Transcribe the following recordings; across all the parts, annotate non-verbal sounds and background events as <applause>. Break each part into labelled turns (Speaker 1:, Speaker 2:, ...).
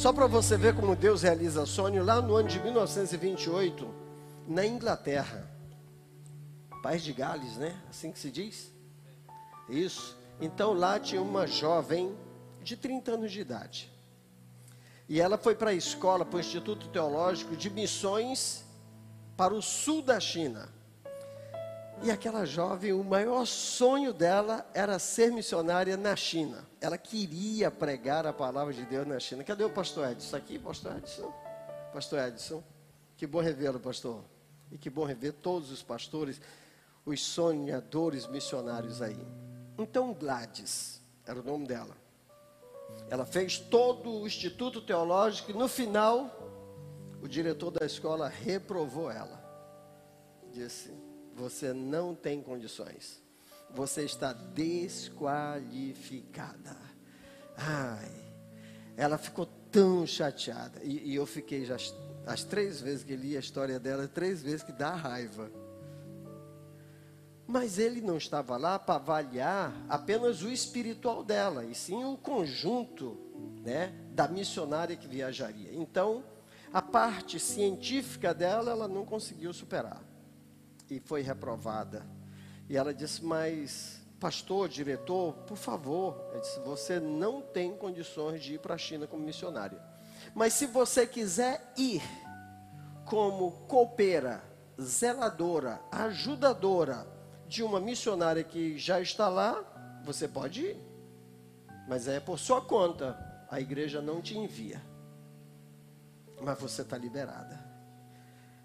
Speaker 1: Só para você ver como Deus realiza sonho, lá no ano de 1928, na Inglaterra, País de Gales, né? Assim que se diz? Isso. Então lá tinha uma jovem de 30 anos de idade. E ela foi para a escola, para o Instituto Teológico de Missões para o sul da China. E aquela jovem, o maior sonho dela era ser missionária na China. Ela queria pregar a palavra de Deus na China. Cadê o pastor Edson? Aqui, pastor Edson? Pastor Edson. Que bom revê-lo, pastor. E que bom rever todos os pastores, os sonhadores missionários aí. Então, Gladys, era o nome dela. Ela fez todo o Instituto Teológico e no final, o diretor da escola reprovou ela. Disse: você não tem condições. Você está desqualificada. Ai, ela ficou tão chateada. E, e eu fiquei já as três vezes que li a história dela, três vezes que dá raiva. Mas ele não estava lá para avaliar apenas o espiritual dela, e sim o conjunto né, da missionária que viajaria. Então, a parte científica dela, ela não conseguiu superar e foi reprovada. E ela disse: Mas, pastor, diretor, por favor, disse, você não tem condições de ir para a China como missionária. Mas se você quiser ir como copeira, zeladora, ajudadora de uma missionária que já está lá, você pode ir. Mas é por sua conta. A igreja não te envia. Mas você está liberada.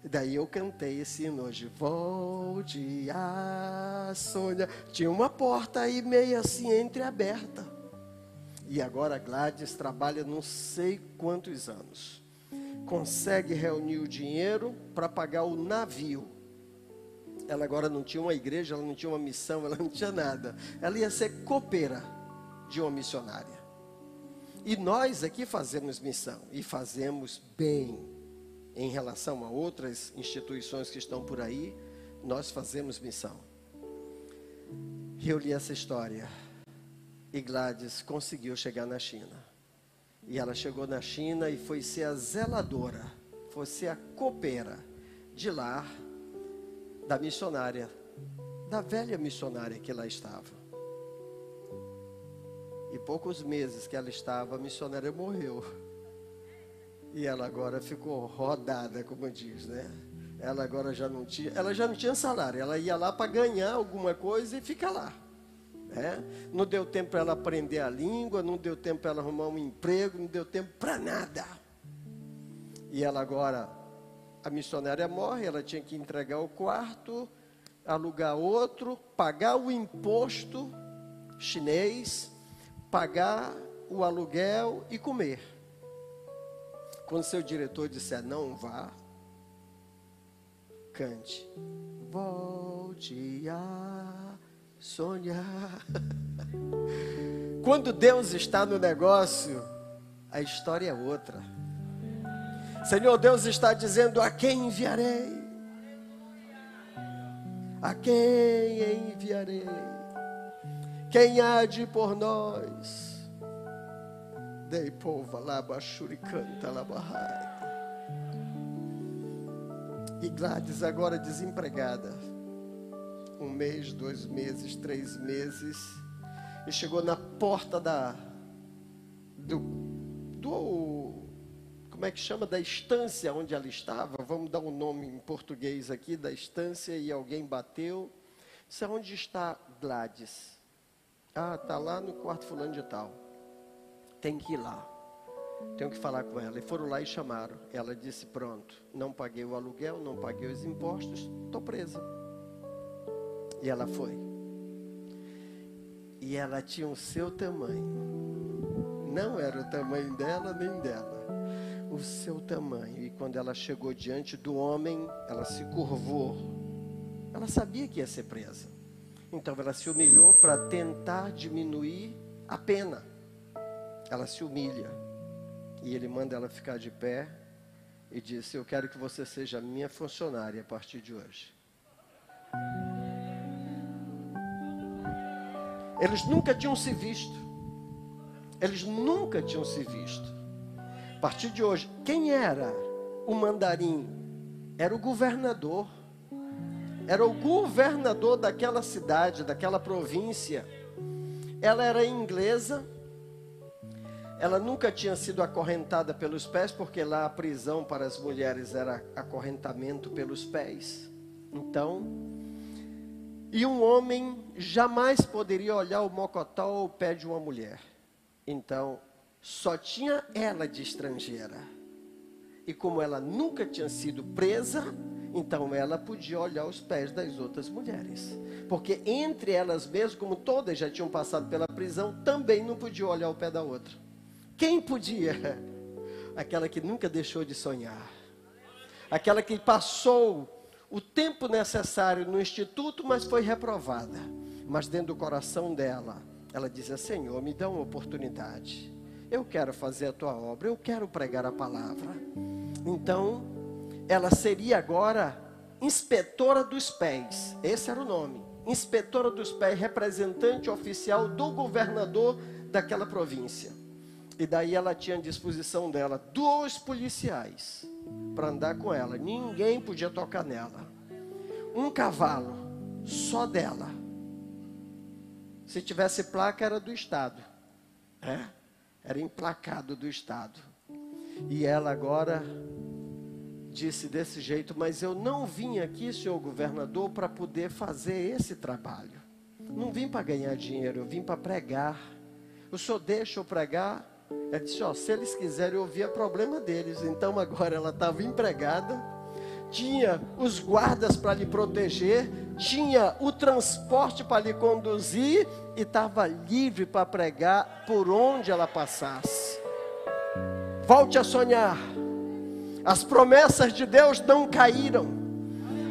Speaker 1: Daí eu cantei esse hino hoje. Volte a Sônia. Tinha uma porta aí meio assim entreaberta. E agora Gladys trabalha não sei quantos anos. Consegue reunir o dinheiro para pagar o navio. Ela agora não tinha uma igreja, ela não tinha uma missão, ela não tinha nada. Ela ia ser copeira de uma missionária. E nós aqui fazemos missão e fazemos bem em relação a outras instituições que estão por aí, nós fazemos missão. Eu li essa história. E Gladys conseguiu chegar na China. E ela chegou na China e foi ser a zeladora, foi ser a copeira de lá da missionária, da velha missionária que lá estava. E poucos meses que ela estava, a missionária morreu. E ela agora ficou rodada, como diz, né? Ela agora já não tinha, ela já não tinha salário, ela ia lá para ganhar alguma coisa e fica lá. Né? Não deu tempo para ela aprender a língua, não deu tempo para ela arrumar um emprego, não deu tempo para nada. E ela agora, a missionária morre, ela tinha que entregar o quarto, alugar outro, pagar o imposto chinês, pagar o aluguel e comer. Quando seu diretor disser não vá, cante. Volte a sonhar. <laughs> Quando Deus está no negócio, a história é outra. Senhor Deus está dizendo: a quem enviarei? A quem enviarei? Quem há de por nós? Dei pova laba shuricanta labahai. E Gladys agora desempregada. Um mês, dois meses, três meses. E chegou na porta da do, do como é que chama da estância onde ela estava. Vamos dar um nome em português aqui da estância e alguém bateu. Disse, onde está Gladys? Ah, está lá no quarto fulano de tal tem que ir lá. Tenho que falar com ela. E foram lá e chamaram. Ela disse: Pronto, não paguei o aluguel, não paguei os impostos, estou presa. E ela foi. E ela tinha o seu tamanho. Não era o tamanho dela nem dela. O seu tamanho. E quando ela chegou diante do homem, ela se curvou. Ela sabia que ia ser presa. Então ela se humilhou para tentar diminuir a pena ela se humilha. E ele manda ela ficar de pé e diz: Eu quero que você seja minha funcionária a partir de hoje. Eles nunca tinham se visto. Eles nunca tinham se visto. partir de hoje, quem era o mandarim? Era o governador. Era o governador daquela cidade, daquela província. Ela era inglesa. Ela nunca tinha sido acorrentada pelos pés, porque lá a prisão para as mulheres era acorrentamento pelos pés. Então, e um homem jamais poderia olhar o mocotó ou o pé de uma mulher. Então, só tinha ela de estrangeira. E como ela nunca tinha sido presa, então ela podia olhar os pés das outras mulheres. Porque entre elas mesmas, como todas já tinham passado pela prisão, também não podia olhar o pé da outra. Quem podia? Aquela que nunca deixou de sonhar. Aquela que passou o tempo necessário no instituto, mas foi reprovada. Mas dentro do coração dela, ela dizia: Senhor, me dá uma oportunidade. Eu quero fazer a tua obra, eu quero pregar a palavra. Então, ela seria agora inspetora dos pés. Esse era o nome. Inspetora dos pés, representante oficial do governador daquela província. E daí ela tinha à disposição dela dois policiais para andar com ela. Ninguém podia tocar nela. Um cavalo, só dela. Se tivesse placa, era do Estado. É? Era emplacado do Estado. E ela agora disse desse jeito: Mas eu não vim aqui, senhor governador, para poder fazer esse trabalho. Não vim para ganhar dinheiro, eu vim para pregar. O senhor deixa eu pregar? Ela disse: ó, se eles quiserem ouvir, é problema deles. Então agora ela estava empregada, tinha os guardas para lhe proteger, tinha o transporte para lhe conduzir e estava livre para pregar por onde ela passasse. Volte a sonhar. As promessas de Deus não caíram.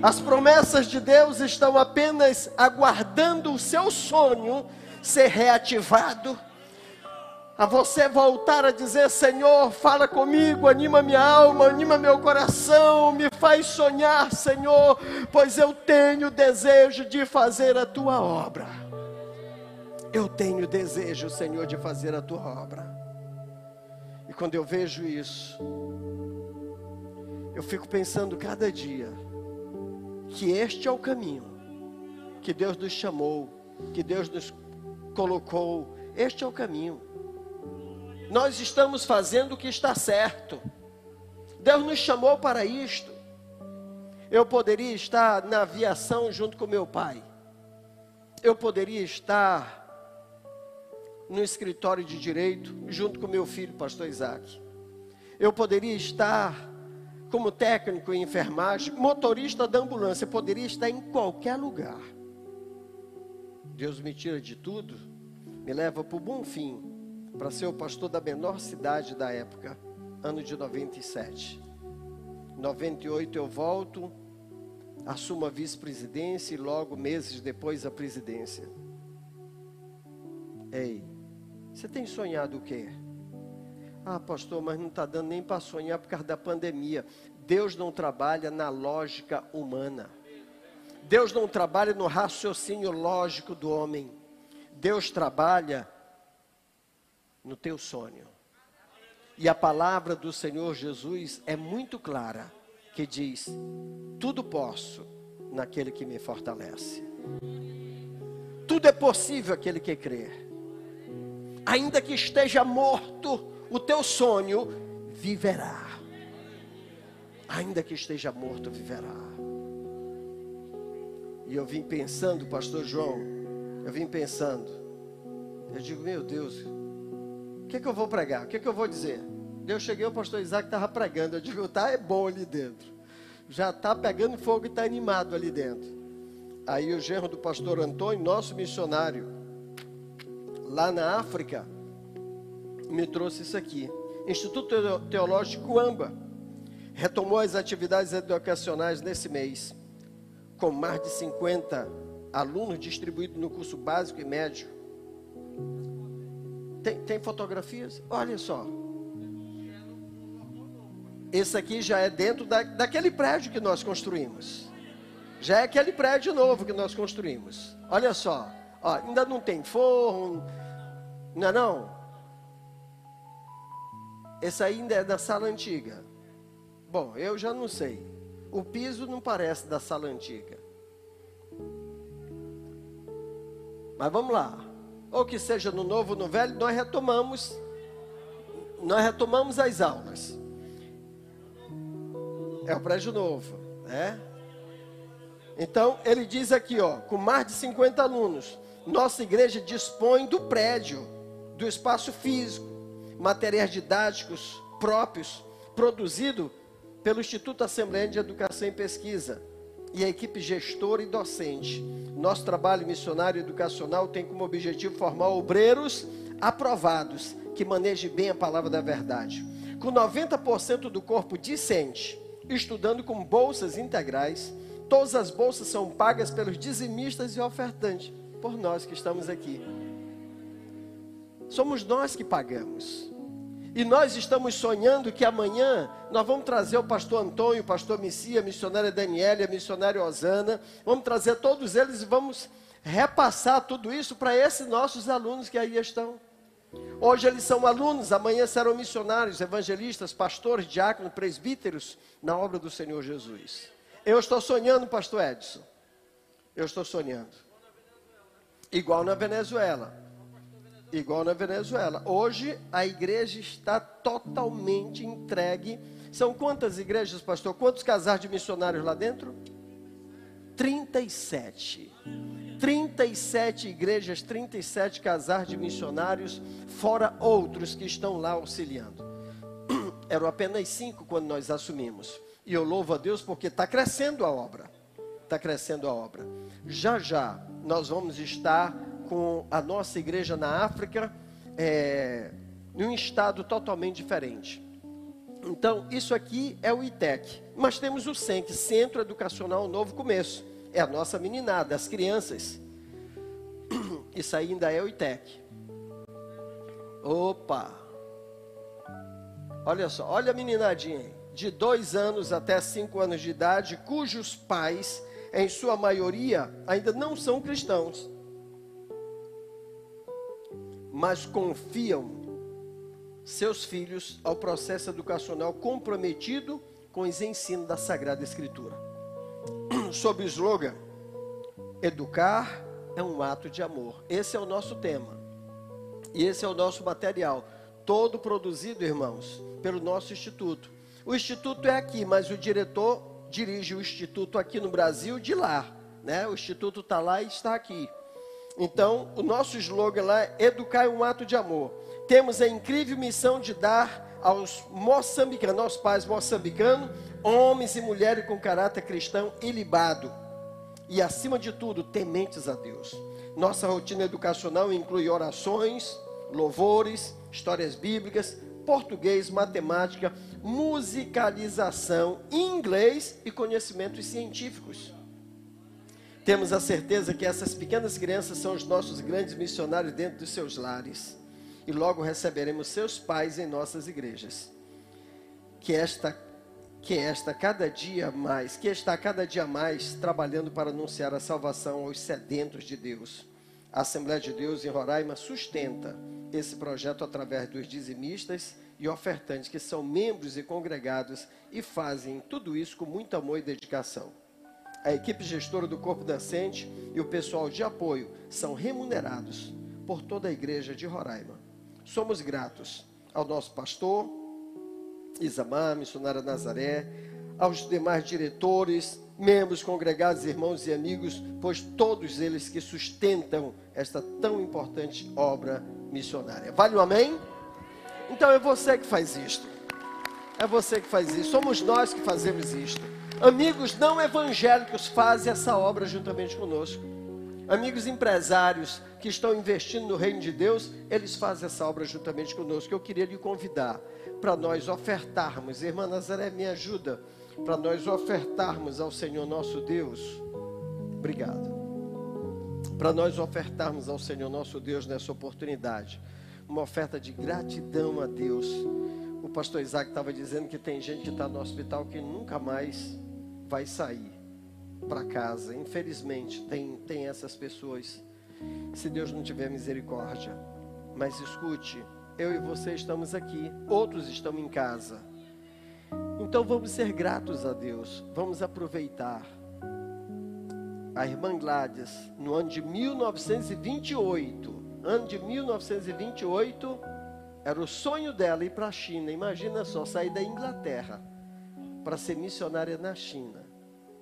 Speaker 1: As promessas de Deus estão apenas aguardando o seu sonho ser reativado a você voltar a dizer: Senhor, fala comigo, anima minha alma, anima meu coração, me faz sonhar, Senhor, pois eu tenho desejo de fazer a tua obra. Eu tenho desejo, Senhor, de fazer a tua obra. E quando eu vejo isso, eu fico pensando cada dia que este é o caminho que Deus nos chamou, que Deus nos colocou. Este é o caminho nós estamos fazendo o que está certo. Deus nos chamou para isto. Eu poderia estar na aviação junto com meu pai. Eu poderia estar no escritório de direito junto com meu filho, pastor Isaac. Eu poderia estar como técnico em enfermagem, motorista da ambulância, eu poderia estar em qualquer lugar. Deus me tira de tudo, me leva para o bom fim para ser o pastor da menor cidade da época, ano de 97. 98 eu volto, assumo a vice-presidência e logo meses depois a presidência. Ei, você tem sonhado o quê? Ah, pastor, mas não está dando nem para sonhar por causa da pandemia. Deus não trabalha na lógica humana. Deus não trabalha no raciocínio lógico do homem. Deus trabalha no teu sonho. E a palavra do Senhor Jesus é muito clara, que diz: tudo posso naquele que me fortalece. Tudo é possível aquele que crê. Ainda que esteja morto, o teu sonho viverá. Ainda que esteja morto, viverá. E eu vim pensando, pastor João, eu vim pensando. Eu digo, meu Deus, o que, que eu vou pregar? O que, que eu vou dizer? Eu cheguei, o pastor Isaac estava pregando. Eu digo, tá, é bom ali dentro. Já está pegando fogo e está animado ali dentro. Aí o genro do pastor Antônio, nosso missionário, lá na África, me trouxe isso aqui. Instituto Teológico Amba retomou as atividades educacionais nesse mês, com mais de 50 alunos distribuídos no curso básico e médio tem, tem fotografias? Olha só. Esse aqui já é dentro da, daquele prédio que nós construímos. Já é aquele prédio novo que nós construímos. Olha só. Ó, ainda não tem forno. Não é não? Esse ainda é da sala antiga. Bom, eu já não sei. O piso não parece da sala antiga. Mas vamos lá. Ou que seja no novo ou no velho, nós retomamos. Nós retomamos as aulas. É o prédio novo, né? Então, ele diz aqui, ó, com mais de 50 alunos, nossa igreja dispõe do prédio, do espaço físico, materiais didáticos próprios, produzido pelo Instituto Assembleia de Educação e Pesquisa e a equipe gestora e docente. Nosso trabalho missionário educacional tem como objetivo formar obreiros aprovados que manejem bem a palavra da verdade. Com 90% do corpo discente, estudando com bolsas integrais, todas as bolsas são pagas pelos dizimistas e ofertantes, por nós que estamos aqui. Somos nós que pagamos. E nós estamos sonhando que amanhã nós vamos trazer o pastor Antônio, o pastor Missia, a missionária Daniela, a missionária Osana, vamos trazer todos eles e vamos repassar tudo isso para esses nossos alunos que aí estão. Hoje eles são alunos, amanhã serão missionários, evangelistas, pastores, diáconos, presbíteros na obra do Senhor Jesus. Eu estou sonhando, pastor Edson. Eu estou sonhando. Igual na Venezuela igual na Venezuela. Hoje a igreja está totalmente entregue. São quantas igrejas, pastor? Quantos casais de missionários lá dentro? 37. 37 igrejas, 37 casais de missionários, fora outros que estão lá auxiliando. <clears throat> Eram apenas cinco quando nós assumimos. E eu louvo a Deus porque está crescendo a obra. Está crescendo a obra. Já já nós vamos estar com a nossa igreja na África, é, em um estado totalmente diferente. Então, isso aqui é o ITEC. Mas temos o CENC, Centro Educacional Novo Começo. É a nossa meninada, as crianças. <clears throat> Isso ainda é o ITEC. Opa! Olha só, olha a meninadinha aí. De dois anos até cinco anos de idade, cujos pais, em sua maioria, ainda não são cristãos mas confiam seus filhos ao processo educacional comprometido com os ensinos da Sagrada Escritura. <clears throat> Sob o slogan: Educar é um ato de amor. Esse é o nosso tema. E esse é o nosso material, todo produzido, irmãos, pelo nosso instituto. O instituto é aqui, mas o diretor dirige o instituto aqui no Brasil de lá, né? O instituto está lá e está aqui. Então, o nosso slogan lá é educar é um ato de amor. Temos a incrível missão de dar aos moçambicanos, aos pais moçambicanos, homens e mulheres com caráter cristão ilibado. E, acima de tudo, tementes a Deus. Nossa rotina educacional inclui orações, louvores, histórias bíblicas, português, matemática, musicalização, inglês e conhecimentos científicos. Temos a certeza que essas pequenas crianças são os nossos grandes missionários dentro dos seus lares. E logo receberemos seus pais em nossas igrejas. Que esta que esta cada dia mais, que está cada dia mais trabalhando para anunciar a salvação aos sedentos de Deus. A Assembleia de Deus em Roraima sustenta esse projeto através dos dizimistas e ofertantes que são membros e congregados e fazem tudo isso com muito amor e dedicação a equipe gestora do corpo docente e o pessoal de apoio são remunerados por toda a igreja de Roraima. Somos gratos ao nosso pastor, Isamar, missionária Nazaré, aos demais diretores, membros congregados, irmãos e amigos, pois todos eles que sustentam esta tão importante obra missionária. Vale o amém? Então é você que faz isto. É você que faz isso. Somos nós que fazemos isto. Amigos não evangélicos fazem essa obra juntamente conosco. Amigos empresários que estão investindo no reino de Deus, eles fazem essa obra juntamente conosco. Eu queria lhe convidar para nós ofertarmos, irmã Nazaré, me ajuda, para nós ofertarmos ao Senhor nosso Deus. Obrigado. Para nós ofertarmos ao Senhor nosso Deus nessa oportunidade, uma oferta de gratidão a Deus. O pastor Isaac estava dizendo que tem gente que está no hospital que nunca mais vai sair para casa. Infelizmente, tem, tem essas pessoas. Se Deus não tiver misericórdia. Mas escute, eu e você estamos aqui, outros estão em casa. Então vamos ser gratos a Deus, vamos aproveitar. A irmã Gladys, no ano de 1928, ano de 1928, era o sonho dela ir para a China. Imagina só, sair da Inglaterra para ser missionária na China.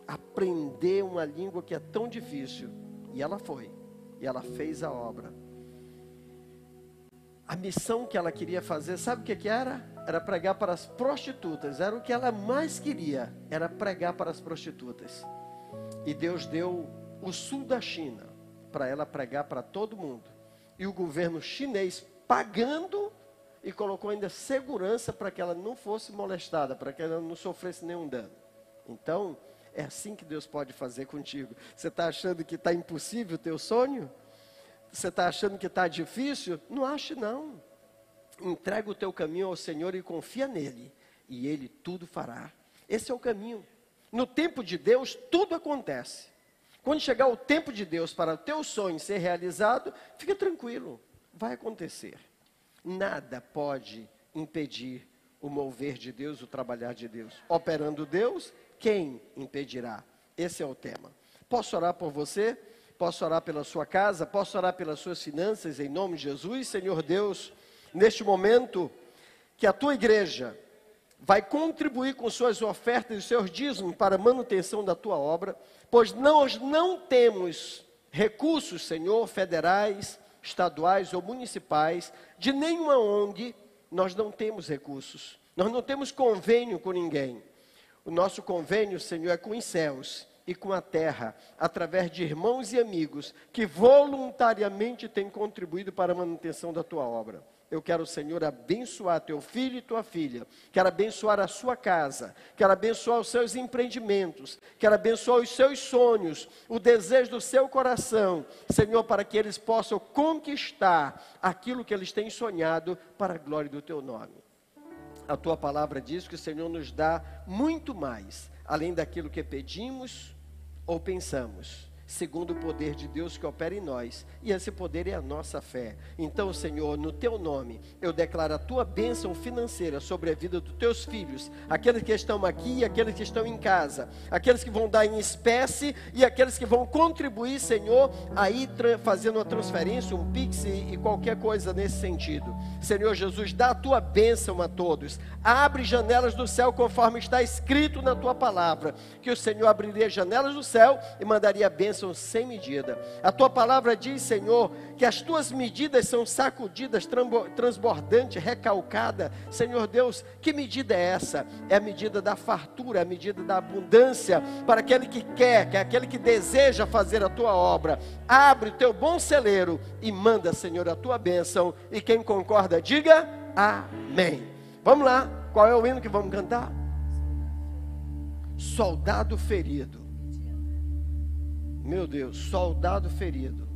Speaker 1: Aprender uma língua que é tão difícil. E ela foi. E ela fez a obra. A missão que ela queria fazer, sabe o que, que era? Era pregar para as prostitutas. Era o que ela mais queria, era pregar para as prostitutas. E Deus deu o sul da China para ela pregar para todo mundo. E o governo chinês pagando e colocou ainda segurança para que ela não fosse molestada, para que ela não sofresse nenhum dano. Então, é assim que Deus pode fazer contigo. Você está achando que está impossível o teu sonho? Você está achando que está difícil? Não ache não. Entrega o teu caminho ao Senhor e confia nele. E Ele tudo fará. Esse é o caminho. No tempo de Deus, tudo acontece. Quando chegar o tempo de Deus para o teu sonho ser realizado, fica tranquilo. Vai acontecer. Nada pode impedir o mover de Deus, o trabalhar de Deus. Operando Deus, quem impedirá? Esse é o tema. Posso orar por você? Posso orar pela sua casa, posso orar pelas suas finanças em nome de Jesus, Senhor Deus, neste momento que a tua igreja vai contribuir com suas ofertas e seus dízimos para a manutenção da tua obra, pois nós não temos recursos, Senhor, federais, estaduais ou municipais, de nenhuma ONG, nós não temos recursos. Nós não temos convênio com ninguém. O nosso convênio, Senhor, é com os céus e com a terra, através de irmãos e amigos que voluntariamente têm contribuído para a manutenção da tua obra. Eu quero, Senhor, abençoar teu filho e tua filha. Quero abençoar a sua casa. Quero abençoar os seus empreendimentos. Quero abençoar os seus sonhos, o desejo do seu coração, Senhor, para que eles possam conquistar aquilo que eles têm sonhado para a glória do teu nome. A tua palavra diz que o Senhor nos dá muito mais, além daquilo que pedimos ou pensamos segundo o poder de Deus que opera em nós, e esse poder é a nossa fé. Então, Senhor, no teu nome, eu declaro a tua bênção financeira sobre a vida dos teus filhos, aqueles que estão aqui e aqueles que estão em casa, aqueles que vão dar em espécie e aqueles que vão contribuir, Senhor, aí fazendo uma transferência, um pix e qualquer coisa nesse sentido. Senhor Jesus, dá a tua bênção a todos, abre janelas do céu conforme está escrito na tua palavra, que o Senhor abriria janelas do céu e mandaria bênção bênção sem medida. A tua palavra diz, Senhor, que as tuas medidas são sacudidas, transbordantes, recalcada. Senhor Deus, que medida é essa? É a medida da fartura, a medida da abundância para aquele que quer, que é aquele que deseja fazer a tua obra. Abre o teu bom celeiro e manda, Senhor, a tua bênção. E quem concorda, diga amém. Vamos lá, qual é o hino que vamos cantar? Soldado ferido. Meu Deus, soldado ferido,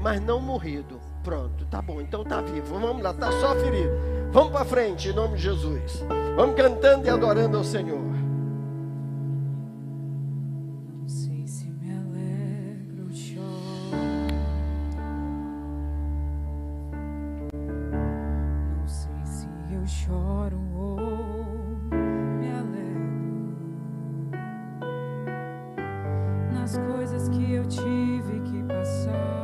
Speaker 1: mas não morrido. Pronto, tá bom, então tá vivo. Vamos lá, tá só ferido. Vamos para frente em nome de Jesus. Vamos cantando e adorando ao Senhor.
Speaker 2: Não sei se me alegro ou choro. Não sei se eu choro coisas que eu tive que passar.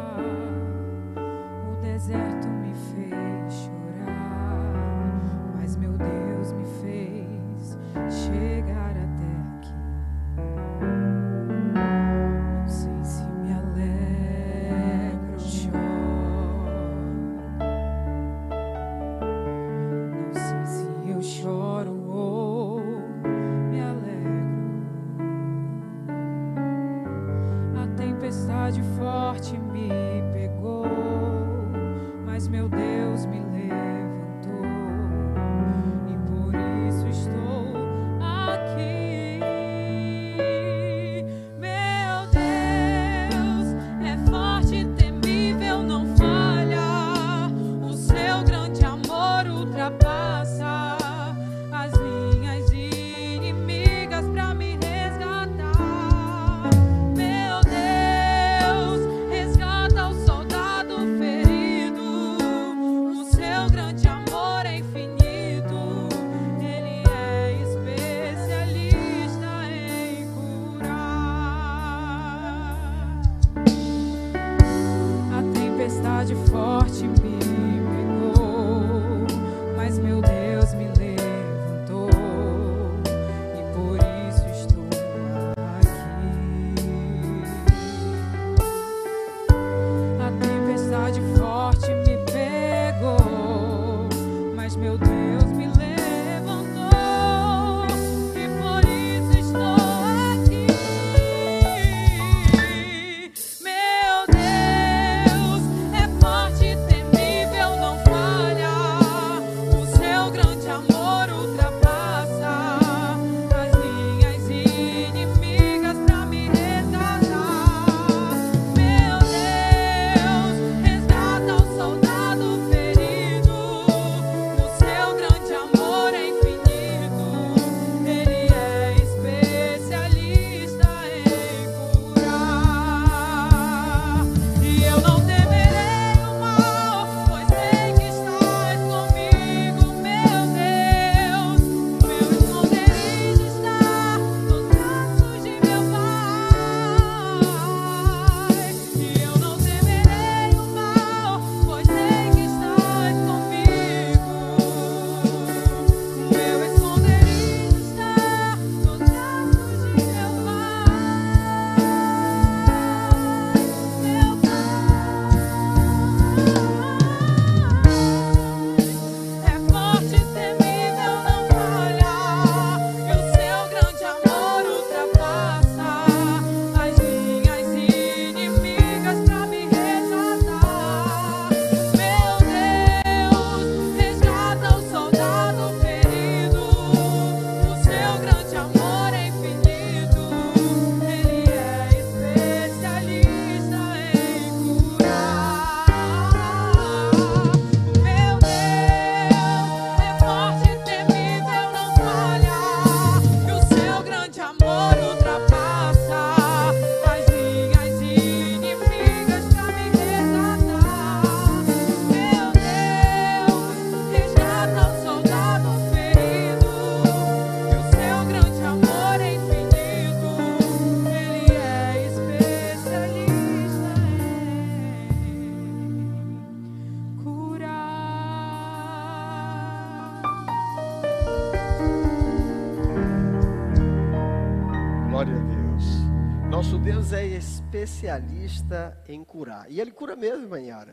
Speaker 1: Especialista em curar. E Ele cura mesmo, Manhara.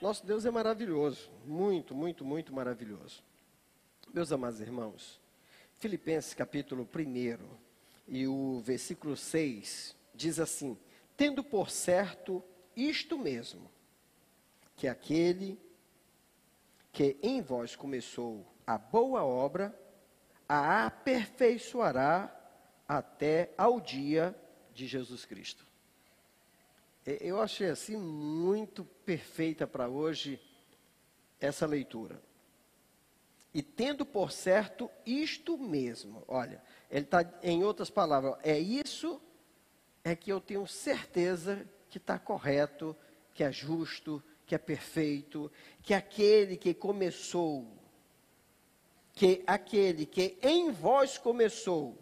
Speaker 1: Nosso Deus é maravilhoso. Muito, muito, muito maravilhoso. Meus amados irmãos, Filipenses capítulo 1 e o versículo 6 diz assim: Tendo por certo isto mesmo, que aquele que em vós começou a boa obra, a aperfeiçoará até ao dia de Jesus Cristo. Eu achei assim muito perfeita para hoje essa leitura. E tendo por certo isto mesmo, olha, ele está em outras palavras, é isso é que eu tenho certeza que está correto, que é justo, que é perfeito, que aquele que começou, que aquele que em vós começou,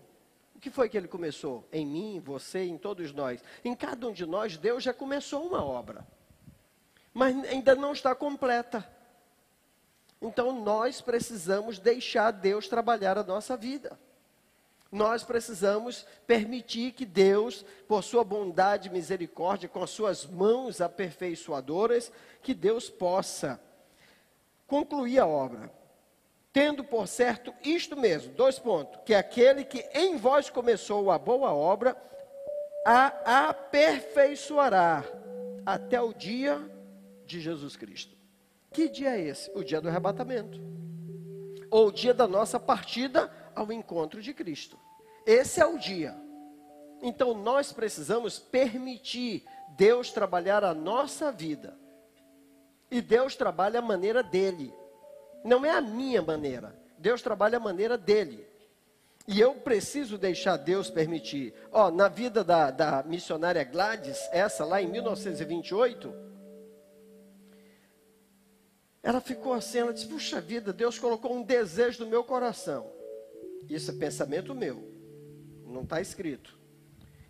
Speaker 1: que foi que ele começou? Em mim, em você, em todos nós. Em cada um de nós, Deus já começou uma obra, mas ainda não está completa. Então nós precisamos deixar Deus trabalhar a nossa vida. Nós precisamos permitir que Deus, por sua bondade e misericórdia, com as suas mãos aperfeiçoadoras, que Deus possa concluir a obra. Tendo por certo isto mesmo, dois pontos, que aquele que em vós começou a boa obra, a aperfeiçoará até o dia de Jesus Cristo. Que dia é esse? O dia do arrebatamento. Ou o dia da nossa partida ao encontro de Cristo. Esse é o dia. Então nós precisamos permitir Deus trabalhar a nossa vida. E Deus trabalha a maneira dele. Não é a minha maneira. Deus trabalha a maneira dele. E eu preciso deixar Deus permitir. Ó, na vida da, da missionária Gladys, essa lá em 1928, ela ficou assim, ela disse: Puxa vida, Deus colocou um desejo no meu coração. Isso é pensamento meu, não está escrito.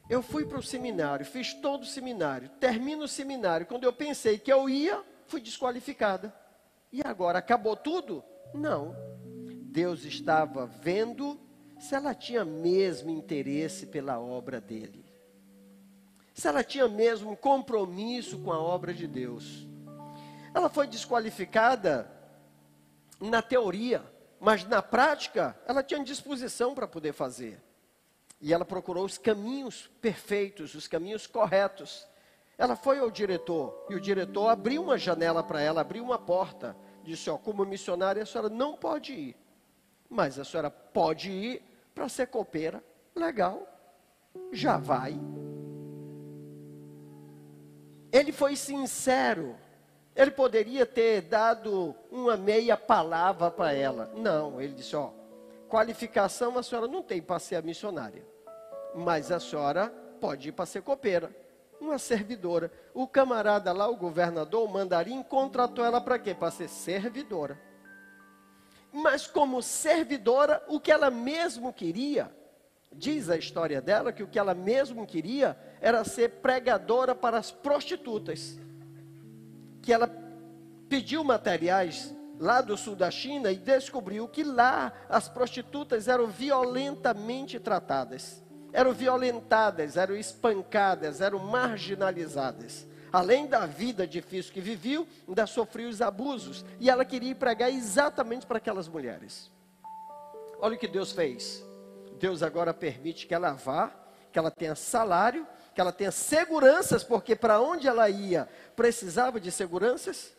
Speaker 1: Eu fui para o seminário, fiz todo o seminário, termino o seminário. Quando eu pensei que eu ia, fui desqualificada. E agora acabou tudo? Não. Deus estava vendo se ela tinha mesmo interesse pela obra dele. Se ela tinha mesmo compromisso com a obra de Deus. Ela foi desqualificada na teoria, mas na prática ela tinha disposição para poder fazer. E ela procurou os caminhos perfeitos, os caminhos corretos. Ela foi ao diretor e o diretor abriu uma janela para ela, abriu uma porta. Disse: Ó, como missionária, a senhora não pode ir, mas a senhora pode ir para ser copeira. Legal, já vai. Ele foi sincero ele poderia ter dado uma meia palavra para ela. Não, ele disse: ó, qualificação a senhora não tem para ser missionária, mas a senhora pode ir para ser copeira, uma servidora. O camarada lá, o governador, o mandarim, contratou ela para quê? Para ser servidora. Mas como servidora, o que ela mesmo queria, diz a história dela que o que ela mesmo queria era ser pregadora para as prostitutas que ela pediu materiais lá do sul da China e descobriu que lá as prostitutas eram violentamente tratadas, eram violentadas, eram espancadas, eram marginalizadas. Além da vida difícil que viviam, ainda sofria os abusos. E ela queria pregar exatamente para aquelas mulheres. Olha o que Deus fez. Deus agora permite que ela vá, que ela tenha salário que ela tenha seguranças, porque para onde ela ia precisava de seguranças.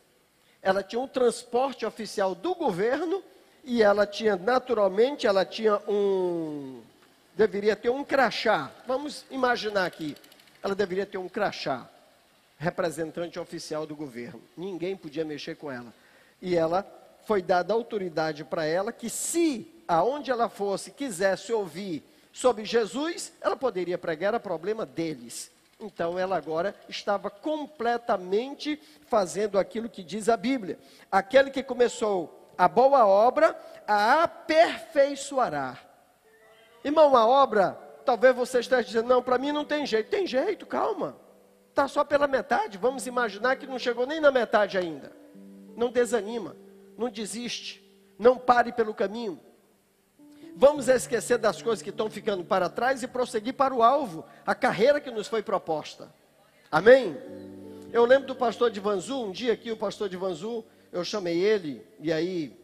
Speaker 1: Ela tinha um transporte oficial do governo e ela tinha, naturalmente, ela tinha um, deveria ter um crachá. Vamos imaginar aqui, ela deveria ter um crachá, representante oficial do governo. Ninguém podia mexer com ela. E ela foi dada autoridade para ela que se aonde ela fosse quisesse ouvir sobre Jesus, ela poderia pregar, era problema deles. Então ela agora estava completamente fazendo aquilo que diz a Bíblia. Aquele que começou a boa obra, a aperfeiçoará. Irmão, a obra, talvez você esteja dizendo, não, para mim não tem jeito. Tem jeito, calma. Está só pela metade. Vamos imaginar que não chegou nem na metade ainda. Não desanima, não desiste, não pare pelo caminho. Vamos esquecer das coisas que estão ficando para trás e prosseguir para o alvo, a carreira que nos foi proposta. Amém? Eu lembro do pastor de Vanzu, um dia aqui o pastor de Vanzu, eu chamei ele, e aí,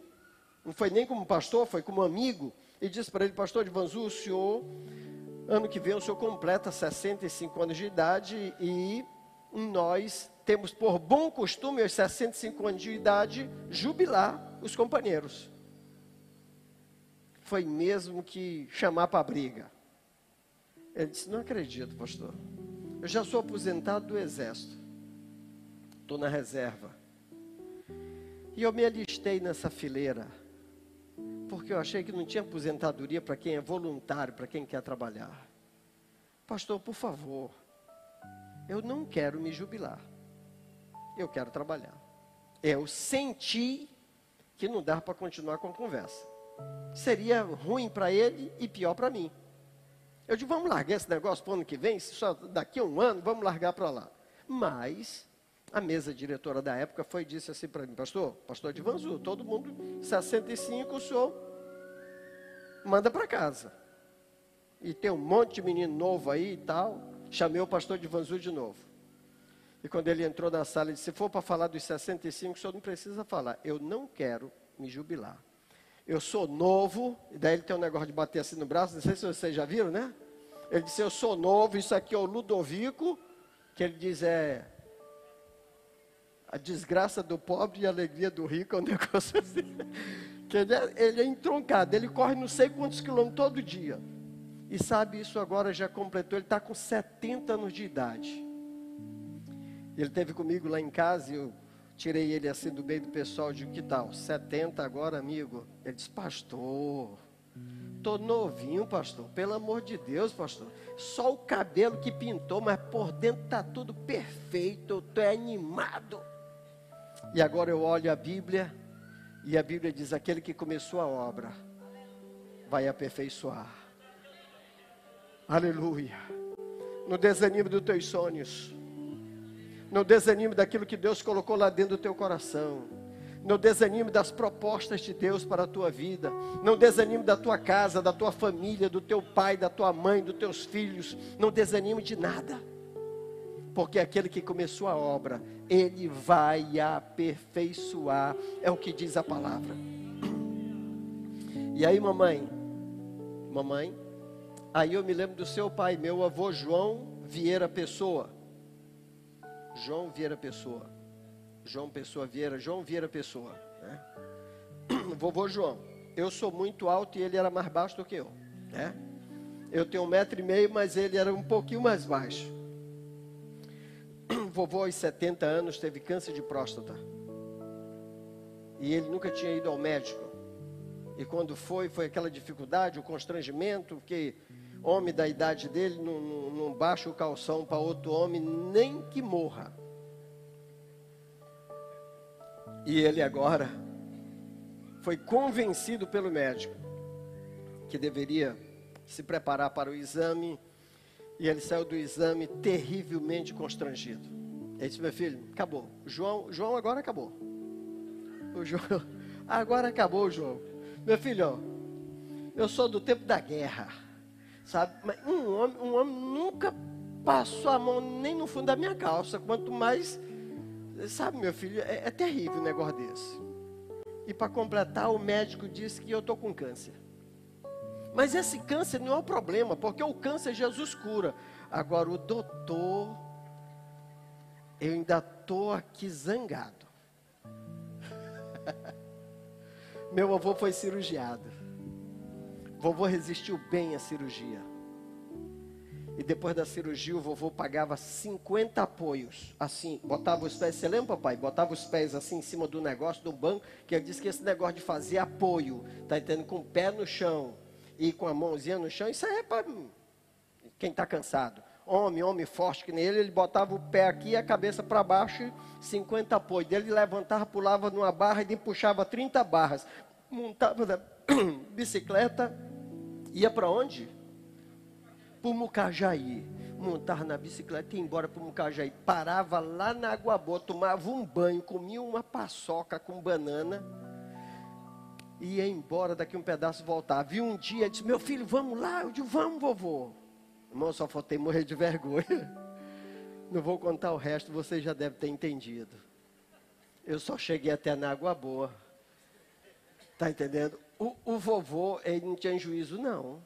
Speaker 1: não foi nem como pastor, foi como amigo, e disse para ele, pastor de o senhor, ano que vem o senhor completa 65 anos de idade e nós temos por bom costume, aos 65 anos de idade, jubilar os companheiros foi mesmo que chamar para a briga. Ele disse: Não acredito, pastor. Eu já sou aposentado do exército. Estou na reserva. E eu me alistei nessa fileira. Porque eu achei que não tinha aposentadoria para quem é voluntário, para quem quer trabalhar. Pastor, por favor. Eu não quero me jubilar. Eu quero trabalhar. Eu senti que não dá para continuar com a conversa seria ruim para ele e pior para mim. Eu digo, vamos largar esse negócio para o ano que vem, só daqui a um ano, vamos largar para lá. Mas a mesa diretora da época foi disse assim para mim, pastor, pastor de Vanzu, todo mundo 65, o senhor manda para casa. E tem um monte de menino novo aí e tal. Chamei o pastor de Vanzu de novo. E quando ele entrou na sala, ele disse: se for para falar dos 65, o senhor não precisa falar. Eu não quero me jubilar eu sou novo, e daí ele tem um negócio de bater assim no braço, não sei se vocês já viram, né? Ele disse, eu sou novo, isso aqui é o Ludovico, que ele diz é a desgraça do pobre e a alegria do rico, é um <laughs> negócio assim. Que ele é, ele é entroncado, ele corre não sei quantos quilômetros todo dia. E sabe, isso agora já completou, ele está com 70 anos de idade. Ele teve comigo lá em casa e eu Tirei ele assim do meio do pessoal, de que tal? 70 agora, amigo. Ele disse, pastor, tô novinho, pastor. Pelo amor de Deus, pastor. Só o cabelo que pintou, mas por dentro tá tudo perfeito. Eu tô animado. E agora eu olho a Bíblia e a Bíblia diz: aquele que começou a obra vai aperfeiçoar. Aleluia. No desanimo dos teus sonhos não desanime daquilo que Deus colocou lá dentro do teu coração. Não desanime das propostas de Deus para a tua vida. Não desanime da tua casa, da tua família, do teu pai, da tua mãe, dos teus filhos. Não desanime de nada. Porque aquele que começou a obra, ele vai aperfeiçoar. É o que diz a palavra. E aí, mamãe? Mamãe? Aí eu me lembro do seu pai, meu avô João Vieira Pessoa. João Vieira Pessoa. João Pessoa Vieira, João Vieira Pessoa. Né? <clears throat> Vovô João, eu sou muito alto e ele era mais baixo do que eu. Né? Eu tenho um metro e meio, mas ele era um pouquinho mais baixo. Vovô, aos 70 anos, teve câncer de próstata. E ele nunca tinha ido ao médico. E quando foi, foi aquela dificuldade, o constrangimento, porque homem da idade dele não, não, não baixa o calção para outro homem, nem que morra. E ele agora foi convencido pelo médico que deveria se preparar para o exame. E ele saiu do exame terrivelmente constrangido. Ele disse: Meu filho, acabou. João, João agora acabou. O João, <laughs> agora acabou, João. Meu filho, eu sou do tempo da guerra. Sabe? Um homem, um homem nunca passou a mão nem no fundo da minha calça. Quanto mais. Sabe, meu filho, é, é terrível um negócio desse. E para completar, o médico disse que eu estou com câncer. Mas esse câncer não é o problema, porque o câncer Jesus cura. Agora, o doutor, eu ainda estou aqui zangado. <laughs> Meu avô foi cirurgiado. Vovô resistiu bem à cirurgia. E depois da cirurgia, o vovô pagava 50 apoios. Assim, botava os pés. Você lembra, papai? Botava os pés assim em cima do negócio, do banco. Que ele disse que esse negócio de fazer apoio, tá entendendo? Com o pé no chão e com a mãozinha no chão, isso aí é para quem está cansado. Homem, homem forte que nem ele, botava o pé aqui e a cabeça para baixo, 50 apoios. Ele levantava, pulava numa barra e puxava 30 barras. Montava na <coughs> bicicleta Ia para onde? Para o Mucajaí. Montar na bicicleta e ia embora para o Mucajaí. Parava lá na Água Boa, tomava um banho, comia uma paçoca com banana ia embora, daqui um pedaço voltava. Vi um dia, disse: Meu filho, vamos lá. Eu disse: Vamos, vovô. Irmão, só faltei morrer de vergonha. Não vou contar o resto, você já deve ter entendido. Eu só cheguei até na Água Boa. Tá entendendo? O, o vovô, ele não tinha juízo, não.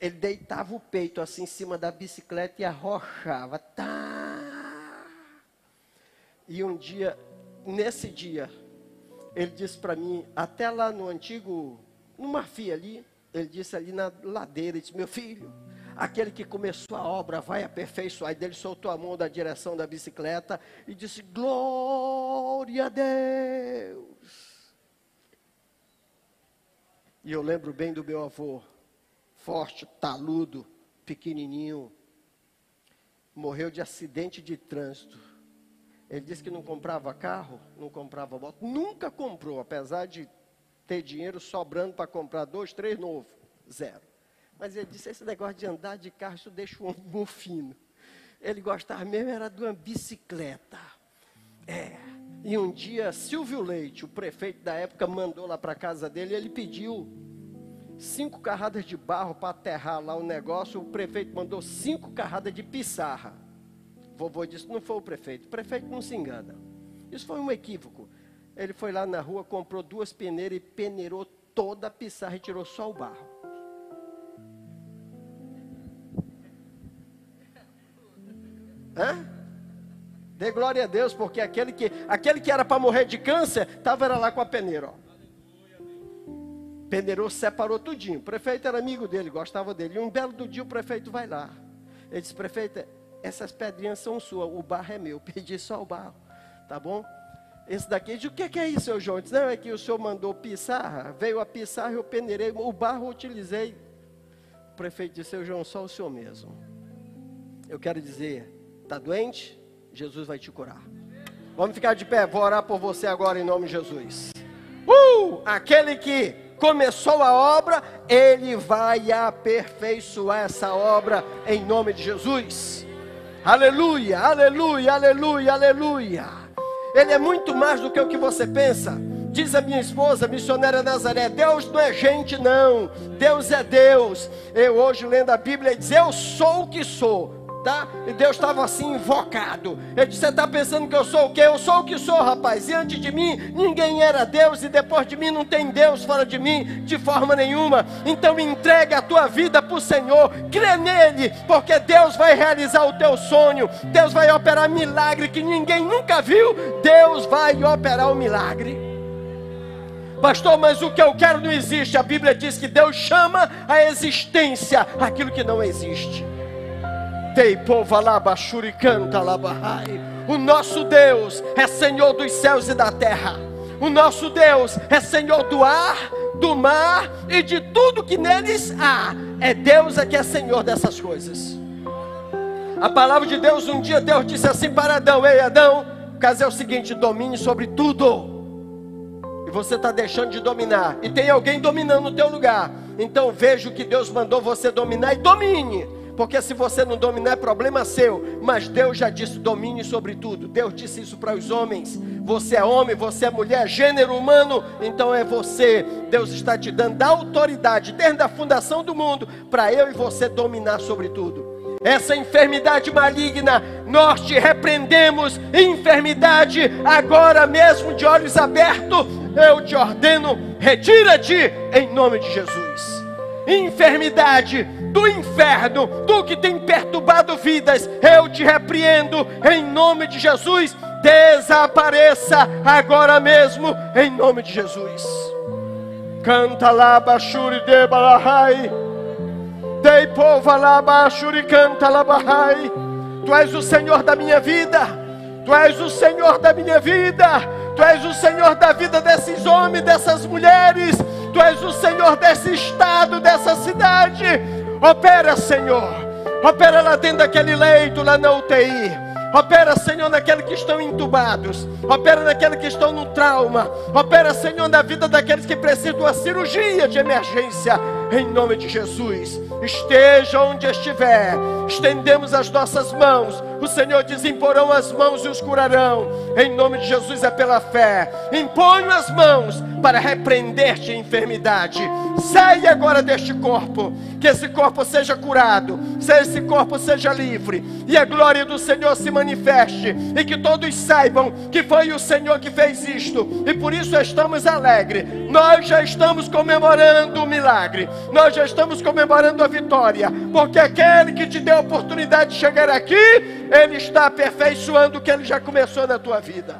Speaker 1: Ele deitava o peito assim em cima da bicicleta e arrochava. Tá. E um dia, nesse dia, ele disse para mim, até lá no antigo, no Marfim ali, ele disse ali na ladeira, ele disse, meu filho, aquele que começou a obra vai aperfeiçoar. E ele soltou a mão da direção da bicicleta e disse, glória a Deus. E eu lembro bem do meu avô, forte, taludo, pequenininho, morreu de acidente de trânsito. Ele disse que não comprava carro, não comprava moto, nunca comprou, apesar de ter dinheiro sobrando para comprar dois, três novos, zero. Mas ele disse: esse negócio de andar de carro, isso deixa o homem fino. Ele gostava mesmo era de uma bicicleta. É. E um dia, Silvio Leite, o prefeito da época, mandou lá para casa dele e ele pediu cinco carradas de barro para aterrar lá o negócio. O prefeito mandou cinco carradas de pissarra. Vovô disse: não foi o prefeito. O prefeito não se engana. Isso foi um equívoco. Ele foi lá na rua, comprou duas peneiras e peneirou toda a pissarra e tirou só o barro. Hã? Dê glória a Deus, porque aquele que, aquele que era para morrer de câncer, estava lá com a peneira. Ó. Peneirou, separou tudinho. O prefeito era amigo dele, gostava dele. E um belo do dia o prefeito vai lá. Ele disse, prefeito, essas pedrinhas são suas, o barro é meu. <laughs> Pedi só o barro, tá bom? Esse daqui, disse, o que, que é isso, seu João? Ele disse, não, é que o senhor mandou pisar, veio a pisar, eu peneirei, o barro eu utilizei. O prefeito disse, seu João, só o senhor mesmo. Eu quero dizer, está doente? Jesus vai te curar. Vamos ficar de pé, vou orar por você agora em nome de Jesus. Uh! Aquele que começou a obra, ele vai aperfeiçoar essa obra em nome de Jesus. Aleluia, aleluia, aleluia, aleluia. Ele é muito mais do que o que você pensa. Diz a minha esposa, missionária Nazaré: Deus não é gente, não. Deus é Deus. Eu hoje lendo a Bíblia diz: Eu sou o que sou tá? E Deus estava assim invocado. Ele disse: Você está pensando que eu sou o quê? Eu sou o que sou, rapaz. E antes de mim, ninguém era Deus, e depois de mim, não tem Deus fora de mim, de forma nenhuma. Então, entregue a tua vida para o Senhor, crê nele, porque Deus vai realizar o teu sonho. Deus vai operar milagre que ninguém nunca viu. Deus vai operar o milagre. Pastor, mas o que eu quero não existe. A Bíblia diz que Deus chama a existência aquilo que não existe. O nosso Deus é Senhor dos céus e da terra. O nosso Deus é Senhor do ar, do mar e de tudo que neles há. É Deus é que é Senhor dessas coisas. A palavra de Deus, um dia Deus disse assim para Adão: Ei Adão, o caso é o seguinte: domine sobre tudo. E você está deixando de dominar. E tem alguém dominando o teu lugar. Então veja o que Deus mandou você dominar e domine. Porque se você não dominar, é problema seu. Mas Deus já disse: domine sobre tudo. Deus disse isso para os homens. Você é homem, você é mulher, gênero humano, então é você. Deus está te dando a autoridade, desde a fundação do mundo, para eu e você dominar sobre tudo. Essa enfermidade maligna, nós te repreendemos. Enfermidade, agora mesmo de olhos abertos, eu te ordeno, retira-te em nome de Jesus. Enfermidade, do inferno, tu que tem perturbado vidas, eu te repreendo em nome de Jesus. Desapareça agora mesmo em nome de Jesus. Canta lá, Bachuri de Balahai. Dei povo lá, Bachuri, canta lá, Bahai. Tu és o Senhor da minha vida. Tu és o Senhor da minha vida. Tu és o Senhor da vida desses homens, dessas mulheres. Tu és o Senhor desse estado, dessa cidade. Opera, Senhor. Opera lá dentro daquele leito, lá na UTI. Opera, Senhor, naqueles que estão entubados. Opera naqueles que estão no trauma. Opera, Senhor, na vida daqueles que precisam de uma cirurgia de emergência. em nome de Jesus. Esteja onde estiver, estendemos as nossas mãos. O Senhor diz: imporão as mãos e os curarão. Em nome de Jesus é pela fé. Imponho as mãos para repreender-te enfermidade. Sai agora deste corpo, que esse corpo seja curado, que esse corpo seja livre, e a glória do Senhor se manifeste, e que todos saibam que foi o Senhor que fez isto, e por isso estamos alegres. Nós já estamos comemorando o milagre, nós já estamos comemorando a vitória, porque aquele que te deu a oportunidade de chegar aqui, ele está aperfeiçoando o que ele já começou na tua vida.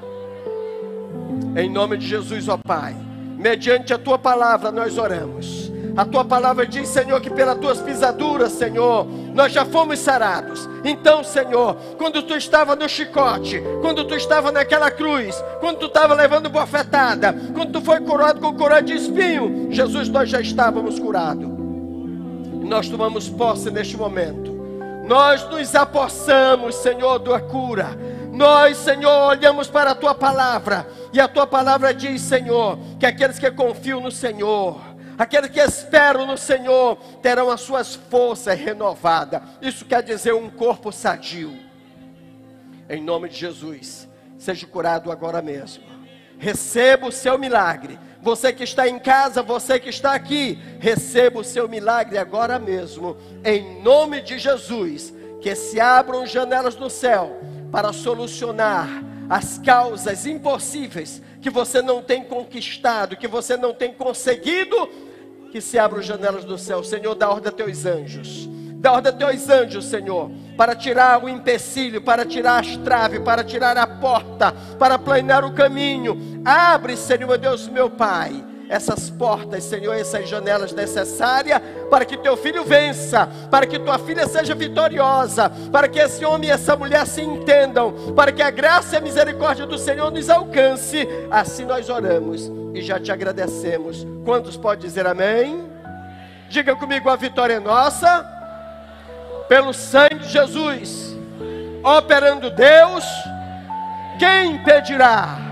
Speaker 1: Em nome de Jesus, ó Pai mediante a tua palavra nós oramos. A tua palavra diz, Senhor, que pelas tuas pisaduras, Senhor, nós já fomos sarados. Então, Senhor, quando tu estava no chicote, quando tu estava naquela cruz, quando tu estava levando bofetada, quando tu foi curado com coroa de espinho, Jesus, nós já estávamos curados. Nós tomamos posse neste momento. Nós nos apossamos, Senhor, da cura nós, Senhor, olhamos para a tua palavra, e a tua palavra diz, Senhor, que aqueles que confiam no Senhor, aqueles que esperam no Senhor, terão as suas forças renovadas. Isso quer dizer um corpo sadio. Em nome de Jesus, seja curado agora mesmo. Receba o seu milagre. Você que está em casa, você que está aqui, receba o seu milagre agora mesmo. Em nome de Jesus, que se abram janelas do céu para solucionar as causas impossíveis que você não tem conquistado, que você não tem conseguido, que se abram janelas do céu. Senhor, dá ordem a teus anjos. Dá ordem a teus anjos, Senhor, para tirar o empecilho, para tirar as traves, para tirar a porta, para planear o caminho. Abre, Senhor, meu Deus, meu Pai essas portas, Senhor, essas janelas necessárias para que teu filho vença, para que tua filha seja vitoriosa, para que esse homem e essa mulher se entendam, para que a graça e a misericórdia do Senhor nos alcance. Assim nós oramos e já te agradecemos. Quantos pode dizer amém? Diga comigo: a vitória é nossa, pelo sangue de Jesus, operando Deus, quem impedirá?